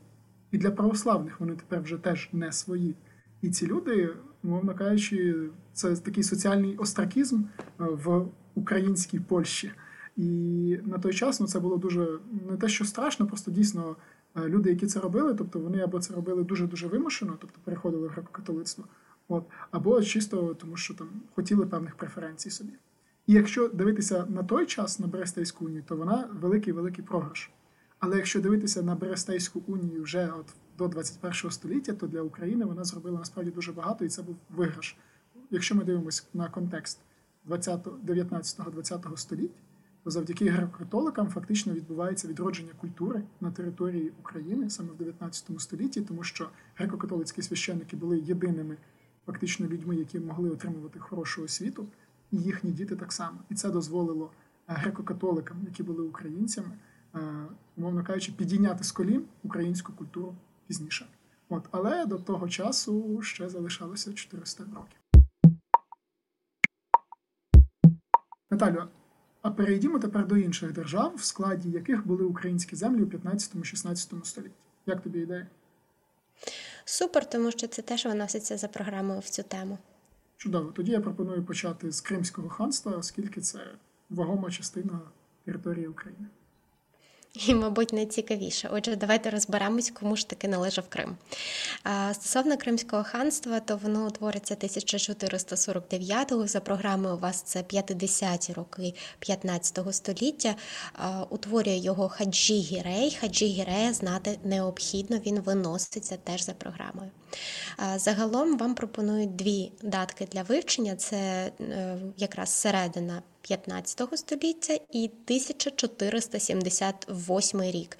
І для православних вони тепер вже теж не свої. І ці люди, мовно кажучи, це такий соціальний остракізм е, в українській Польщі. І на той час ну, це було дуже не те, що страшно, просто дійсно е, люди, які це робили, тобто вони або це робили дуже-дуже вимушено, тобто переходили в греко-католицтво, от, або чисто тому, що там хотіли певних преференцій собі. І якщо дивитися на той час на Брестейську унію, то вона великий-великий програш. Але якщо дивитися на Берестейську унію вже от до 21 століття, то для України вона зробила насправді дуже багато, і це був виграш. Якщо ми дивимося на контекст 19-20 століть, то завдяки греко-католикам фактично відбувається відродження культури на території України саме в 19 столітті, тому що греко-католицькі священники були єдиними фактично людьми, які могли отримувати хорошу освіту, і їхні діти так само. І це дозволило греко-католикам, які були українцями. Умовно кажучи, підійняти з колін українську культуру пізніше. От, Але до того часу ще залишалося 400 років. Наталю, а перейдімо тепер до інших держав, в складі яких були українські землі у 15-16 столітті. Як тобі ідея? Супер, тому що це теж виноситься за програмою в цю тему. Чудово. Тоді я пропоную почати з Кримського ханства, оскільки це вагома частина території України. І, мабуть, найцікавіше. Отже, давайте розберемось, кому ж таки належав Крим. Стосовно Кримського ханства, то воно утвориться 1449-го. За програмою у вас це 50-ті роки 15 століття. Утворює його Хаджі Гірей. Хаджі Гірея знати необхідно, він виноситься теж за програмою. Загалом вам пропонують дві датки для вивчення: це е, якраз середина 15 століття і 1478 рік.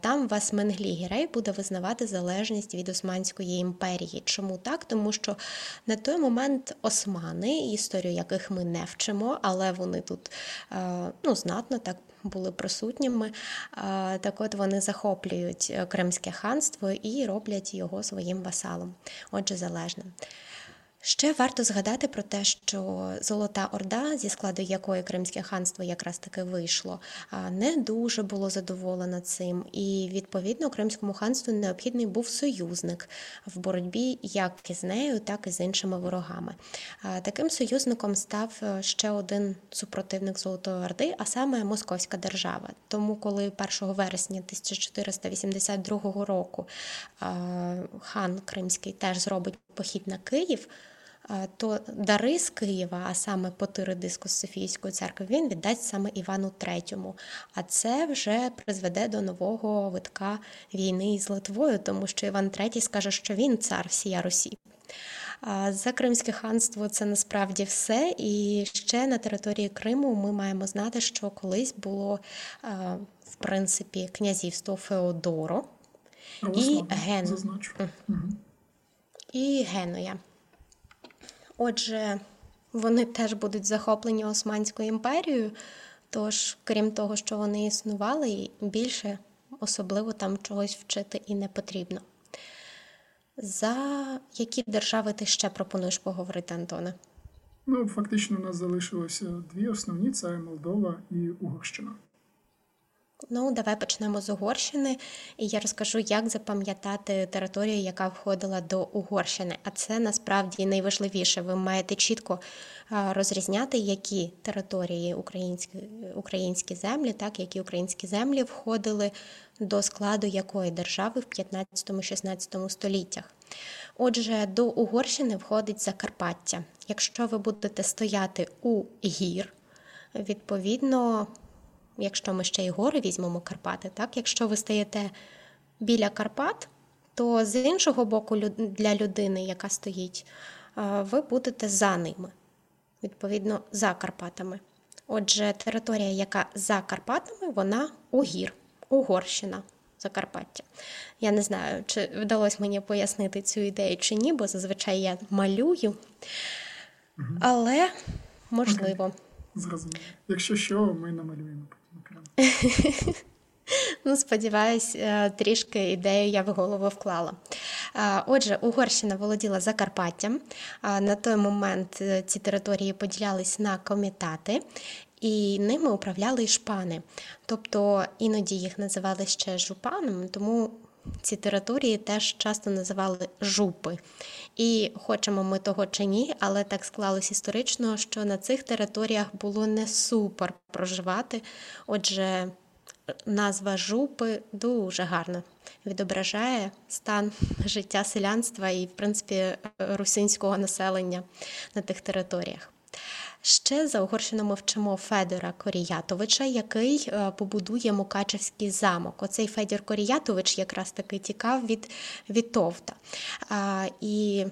Там вас Менглі Гірей буде визнавати залежність від Османської імперії. Чому так? Тому що на той момент османи, історію яких ми не вчимо, але вони тут ну, знатно так. Були присутніми, так от вони захоплюють е, Кримське ханство і роблять його своїм васалом, отже, залежним. Ще варто згадати про те, що Золота Орда, зі складу якої Кримське ханство якраз таки вийшло, не дуже було задоволена цим, і відповідно Кримському ханству необхідний був союзник в боротьбі як із нею, так і з іншими ворогами. Таким союзником став е, ще один супротивник Золотої Орди, а саме Московська держава. Тому, коли 1 вересня 1482 року хан Кримський теж зробить похід на Київ то дари з Києва, а саме потири диску з Софійської церкви, він віддасть саме Івану III. А це вже призведе до нового витка війни із Литвою, тому що Іван III скаже, що він цар всія Русі. За Кримське ханство це насправді все. І ще на території Криму ми маємо знати, що колись було в принципі князівство Феодоро і Ген. І Геноя. Отже, вони теж будуть захоплені Османською імперією, тож, крім того, що вони існували, більше особливо там чогось вчити і не потрібно. За які держави ти ще пропонуєш поговорити, Антоне? Ну, фактично, у нас залишилося дві основні: це Молдова і Угорщина. Ну, давай почнемо з Угорщини, і я розкажу, як запам'ятати територію, яка входила до Угорщини. А це насправді найважливіше. Ви маєте чітко розрізняти, які території українські українські землі, так які українські землі входили до складу якої держави в 15-16 століттях. Отже, до Угорщини входить Закарпаття. Якщо ви будете стояти у гір, відповідно якщо ми ще й гори візьмемо Карпати, так, якщо ви стаєте біля Карпат, то з іншого боку, для людини, яка стоїть, ви будете за ними, відповідно, за Карпатами. Отже, територія, яка за Карпатами, вона угір, Угорщина, Закарпаття. Я не знаю, чи вдалося мені пояснити цю ідею чи ні, бо зазвичай я малюю, але можливо. Зрозуміло. Якщо що, ми намалюємо. Ну, сподіваюсь, е, трішки ідею я в голову вклала. Отже, Угорщина володіла Закарпаттям. На той момент е, ці території поділялись на комітати, і ними управляли шпани. Тобто іноді їх називали ще жупанами, тому ці території теж часто називали жупи. І хочемо ми того чи ні, але так склалось історично, що на цих територіях було не супер проживати. Отже, назва жупи дуже гарно відображає стан життя селянства і, в принципі, русинського населення на тих територіях. Ще за Угорщину ми вчимо Федора Коріятовича, який е, побудує Мукачевський замок. Оцей Федір Коріятович якраз таки тікав від Вітовта. І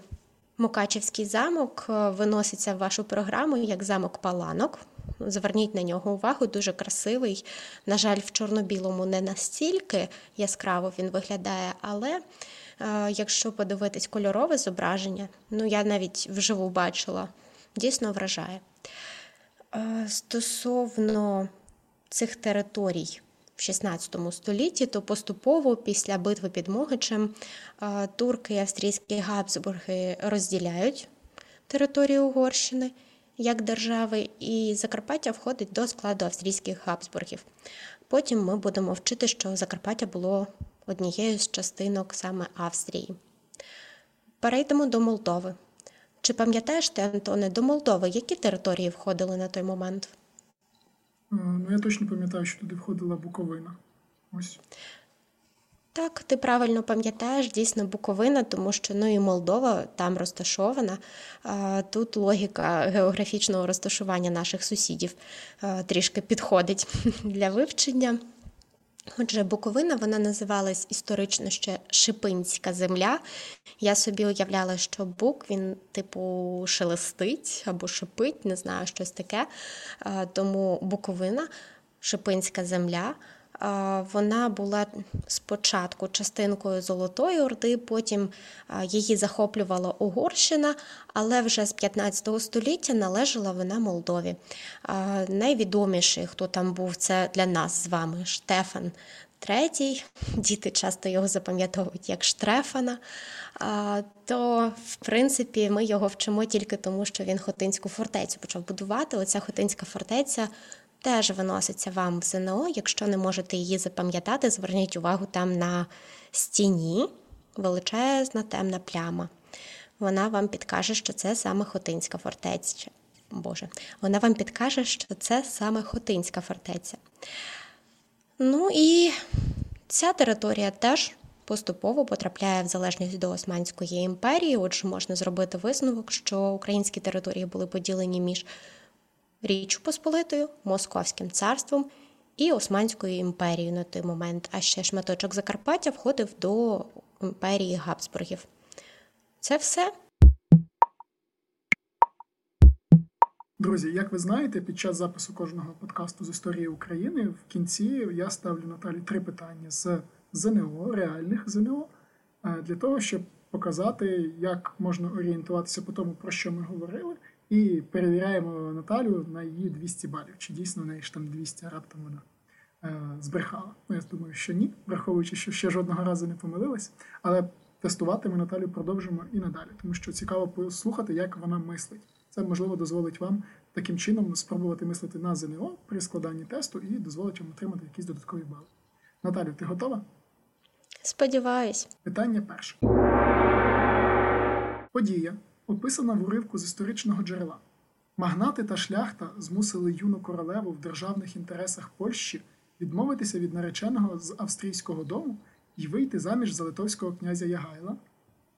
Мукачевський замок е, виноситься в вашу програму як замок Паланок. Зверніть на нього увагу, дуже красивий. На жаль, в чорно-білому не настільки яскраво він виглядає, але е, якщо подивитись кольорове зображення, ну я навіть вживу бачила, дійсно вражає. Е, стосовно цих територій в 16 столітті, то поступово після битви під Могичем е, турки і австрійські Габсбурги розділяють територію Угорщини як держави, і Закарпаття входить до складу австрійських Габсбургів. Потім ми будемо вчити, що Закарпаття було однією з частинок саме Австрії. Перейдемо до Молдови. Чи пам'ятаєш ти, Антоне, до Молдови, які території входили на той момент? Ну, я точно пам'ятаю, що туди входила Буковина. Ось. Так, ти правильно пам'ятаєш, дійсно Буковина, тому що ну і Молдова там розташована. Тут логіка географічного розташування наших сусідів трішки підходить для вивчення. Отже, Буковина вона називалась історично ще Шипинська земля. Я собі уявляла, що бук він, типу, шелестить або шипить, не знаю, щось таке. Тому Буковина, Шипинська земля. Вона була спочатку частинкою Золотої Орди, потім її захоплювала Угорщина, але вже з 15 століття належала вона Молдові. Найвідоміший, хто там був, це для нас з вами Штефан III. Діти часто його запам'ятовують як Штрефана. То, в принципі, ми його вчимо тільки тому, що він Хотинську фортецю почав будувати. Оця Хотинська фортеця теж виноситься вам в ЗНО. Якщо не можете її запам'ятати, зверніть увагу там на стіні величезна темна пляма. Вона вам підкаже, що це саме Хотинська фортеця. Боже, вона вам підкаже, що це саме Хотинська фортеця. Ну і ця територія теж поступово потрапляє в залежність до Османської імперії. Отже, можна зробити висновок, що українські території були поділені між Річчю Посполитою, Московським царством і Османською імперією на той момент. А ще шматочок Закарпаття входив до імперії Габсбургів. Це все. Друзі, як ви знаєте, під час запису кожного подкасту з історії України в кінці я ставлю Наталі три питання з ЗНО, реальних ЗНО, е, для того, щоб показати, як можна орієнтуватися по тому, про що ми говорили, і перевіряємо Наталю на її 200 балів. Чи дійсно в неї ж там 200, а раптом вона е, збрехала. Ну, я думаю, що ні, враховуючи, що ще жодного разу не помилилась. Але тестувати ми Наталю продовжимо і надалі, тому що цікаво послухати, як вона мислить. Це можливо дозволить вам таким чином спробувати мислити на ЗНО при складанні тесту і дозволить вам отримати якісь додаткові бали. Наталю, ти готова? Сподіваюсь. Питання перше. Подія, описана в уривку з історичного джерела. Магнати та шляхта змусили юну королеву в державних інтересах Польщі відмовитися від нареченого з австрійського дому і вийти заміж за литовського князя Ягайла,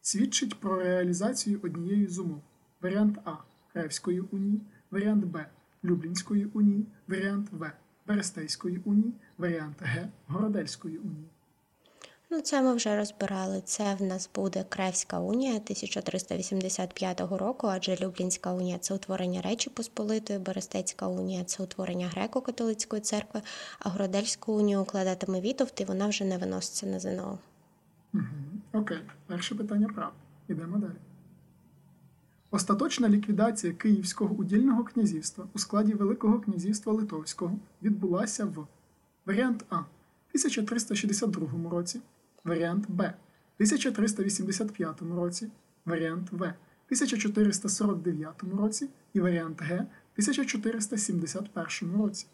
свідчить про реалізацію однієї з умов. Варіант А Кревської унії, варіант Б Люблінської унії, варіант В Берестейської унії, варіант Г Городельської унії. Ну, це ми вже розбирали. Це в нас буде Кревська унія 1385 року, адже Люблінська унія це утворення Речі Посполитої, Берестецька унія це утворення греко-католицької церкви, а Городельську унію укладатиме Вітовт, і вона вже не виноситься на ЗНО. Угу. Окей, перше питання правда. Ідемо далі. Остаточна ліквідація Київського удільного князівства у складі Великого князівства Литовського відбулася в варіант А 1362 році, варіант Б 1385 році, варіант В. 1449 році і варіант Г. 1471 році.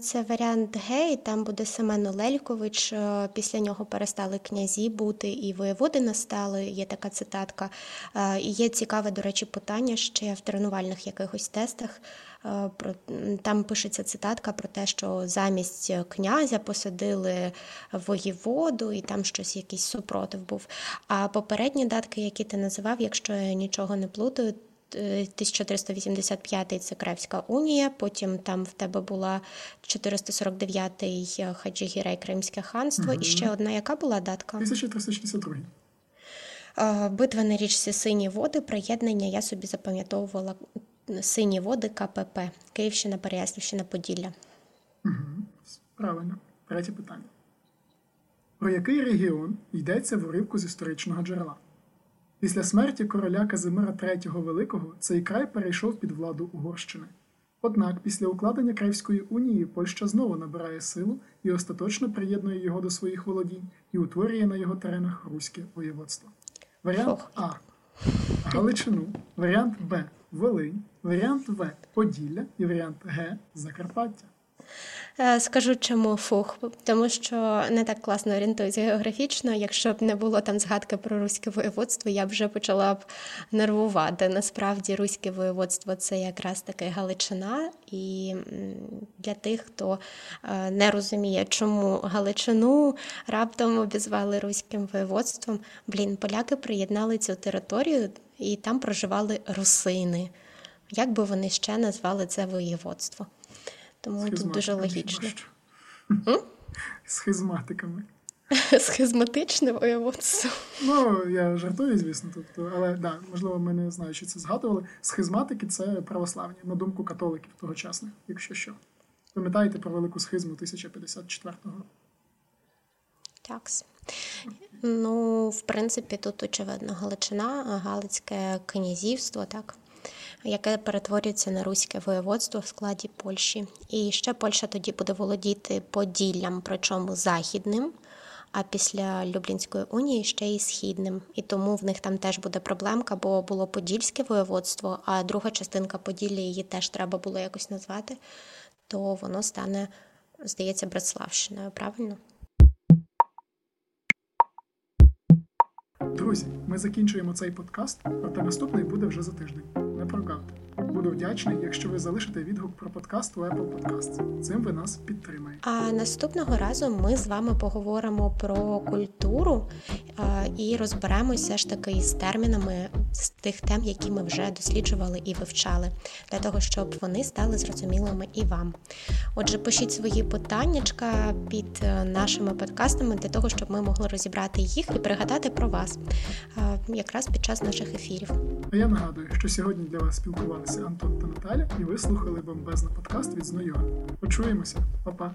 Це варіант Г, і там буде Семен Олелькович. е, Після нього перестали князі бути, і воєводи настали. Є така цитатка. Е, І є цікаве, до речі, питання ще в тренувальних якихось тестах. Е, там пишеться цитатка про те, що замість князя посадили воєводу, і там щось якийсь супротив був. А попередні датки, які ти називав, якщо я нічого не плутаю. Е, 1385-й це Кревська унія, потім там в тебе була 449-й Хаджигірей Кримське ханство, і ще одна яка була датка? 1362. Е, Битва на річці Сині води, приєднання я собі запам'ятовувала Сині води КПП, Київщина, Переяслівщина, Поділля. Угу. Правильно. Третє питання. Про який регіон йдеться в уривку з історичного джерела? Після смерті короля Казимира III Великого цей край перейшов під владу Угорщини. Однак після укладення Кревської унії Польща знову набирає силу і остаточно приєднує його до своїх володінь і утворює на його теренах руське воєводство. Варіант А. Галичину, варіант Б. Волинь, варіант В. Поділля і варіант Г. Закарпаття. Е, Скажу чому фух, тому що не так класно орієнтуюся географічно. Якщо б не було там згадки про руське воєводство, я б вже почала б нервувати. Насправді, руське воєводство це якраз таки Галичина. І для тих, хто е, не розуміє, чому Галичину раптом обізвали руським воєводством, блін, поляки приєднали цю територію і там проживали русини. Як би вони ще назвали це воєводство? Тому тут дуже логічно. Схизматиками. Схизматичне воєводство. Ну, я жартую, звісно, тобто, але да, можливо, ми не знаю, чи це згадували. Схизматики це православні, на думку католиків тогочасних, якщо що. Пам'ятаєте про велику схизму 1054-го? Такс. Ну, в принципі, тут очевидно Галичина, Галицьке князівство, так, яке перетворюється на руське воєводство в складі Польщі. І ще Польща тоді буде володіти Поділлям, причому західним, а після Люблінської унії ще й східним. І тому в них там теж буде проблемка, бо було Подільське воєводство, а друга частинка Поділля її теж треба було якось назвати, то воно стане, здається, Братславщиною, правильно? Друзі, ми закінчуємо цей подкаст, проте наступний буде вже за тиждень. Не прогавте. Буду вдячний, якщо ви залишите відгук про подкаст у Apple Podcasts. Цим ви нас підтримаєте. А наступного разу ми з вами поговоримо про культуру і розберемося ж таки з термінами з тих тем, які ми вже досліджували і вивчали, для того, щоб вони стали зрозумілими і вам. Отже, пишіть свої питаннячка під е, нашими подкастами для того, щоб ми могли розібрати їх і пригадати про вас якраз під час наших ефірів. А я нагадую, що сьогодні для вас спілкувалися Антон та Наталя, і ви слухали бомбезний подкаст від Зною. Почуємося, Па-па!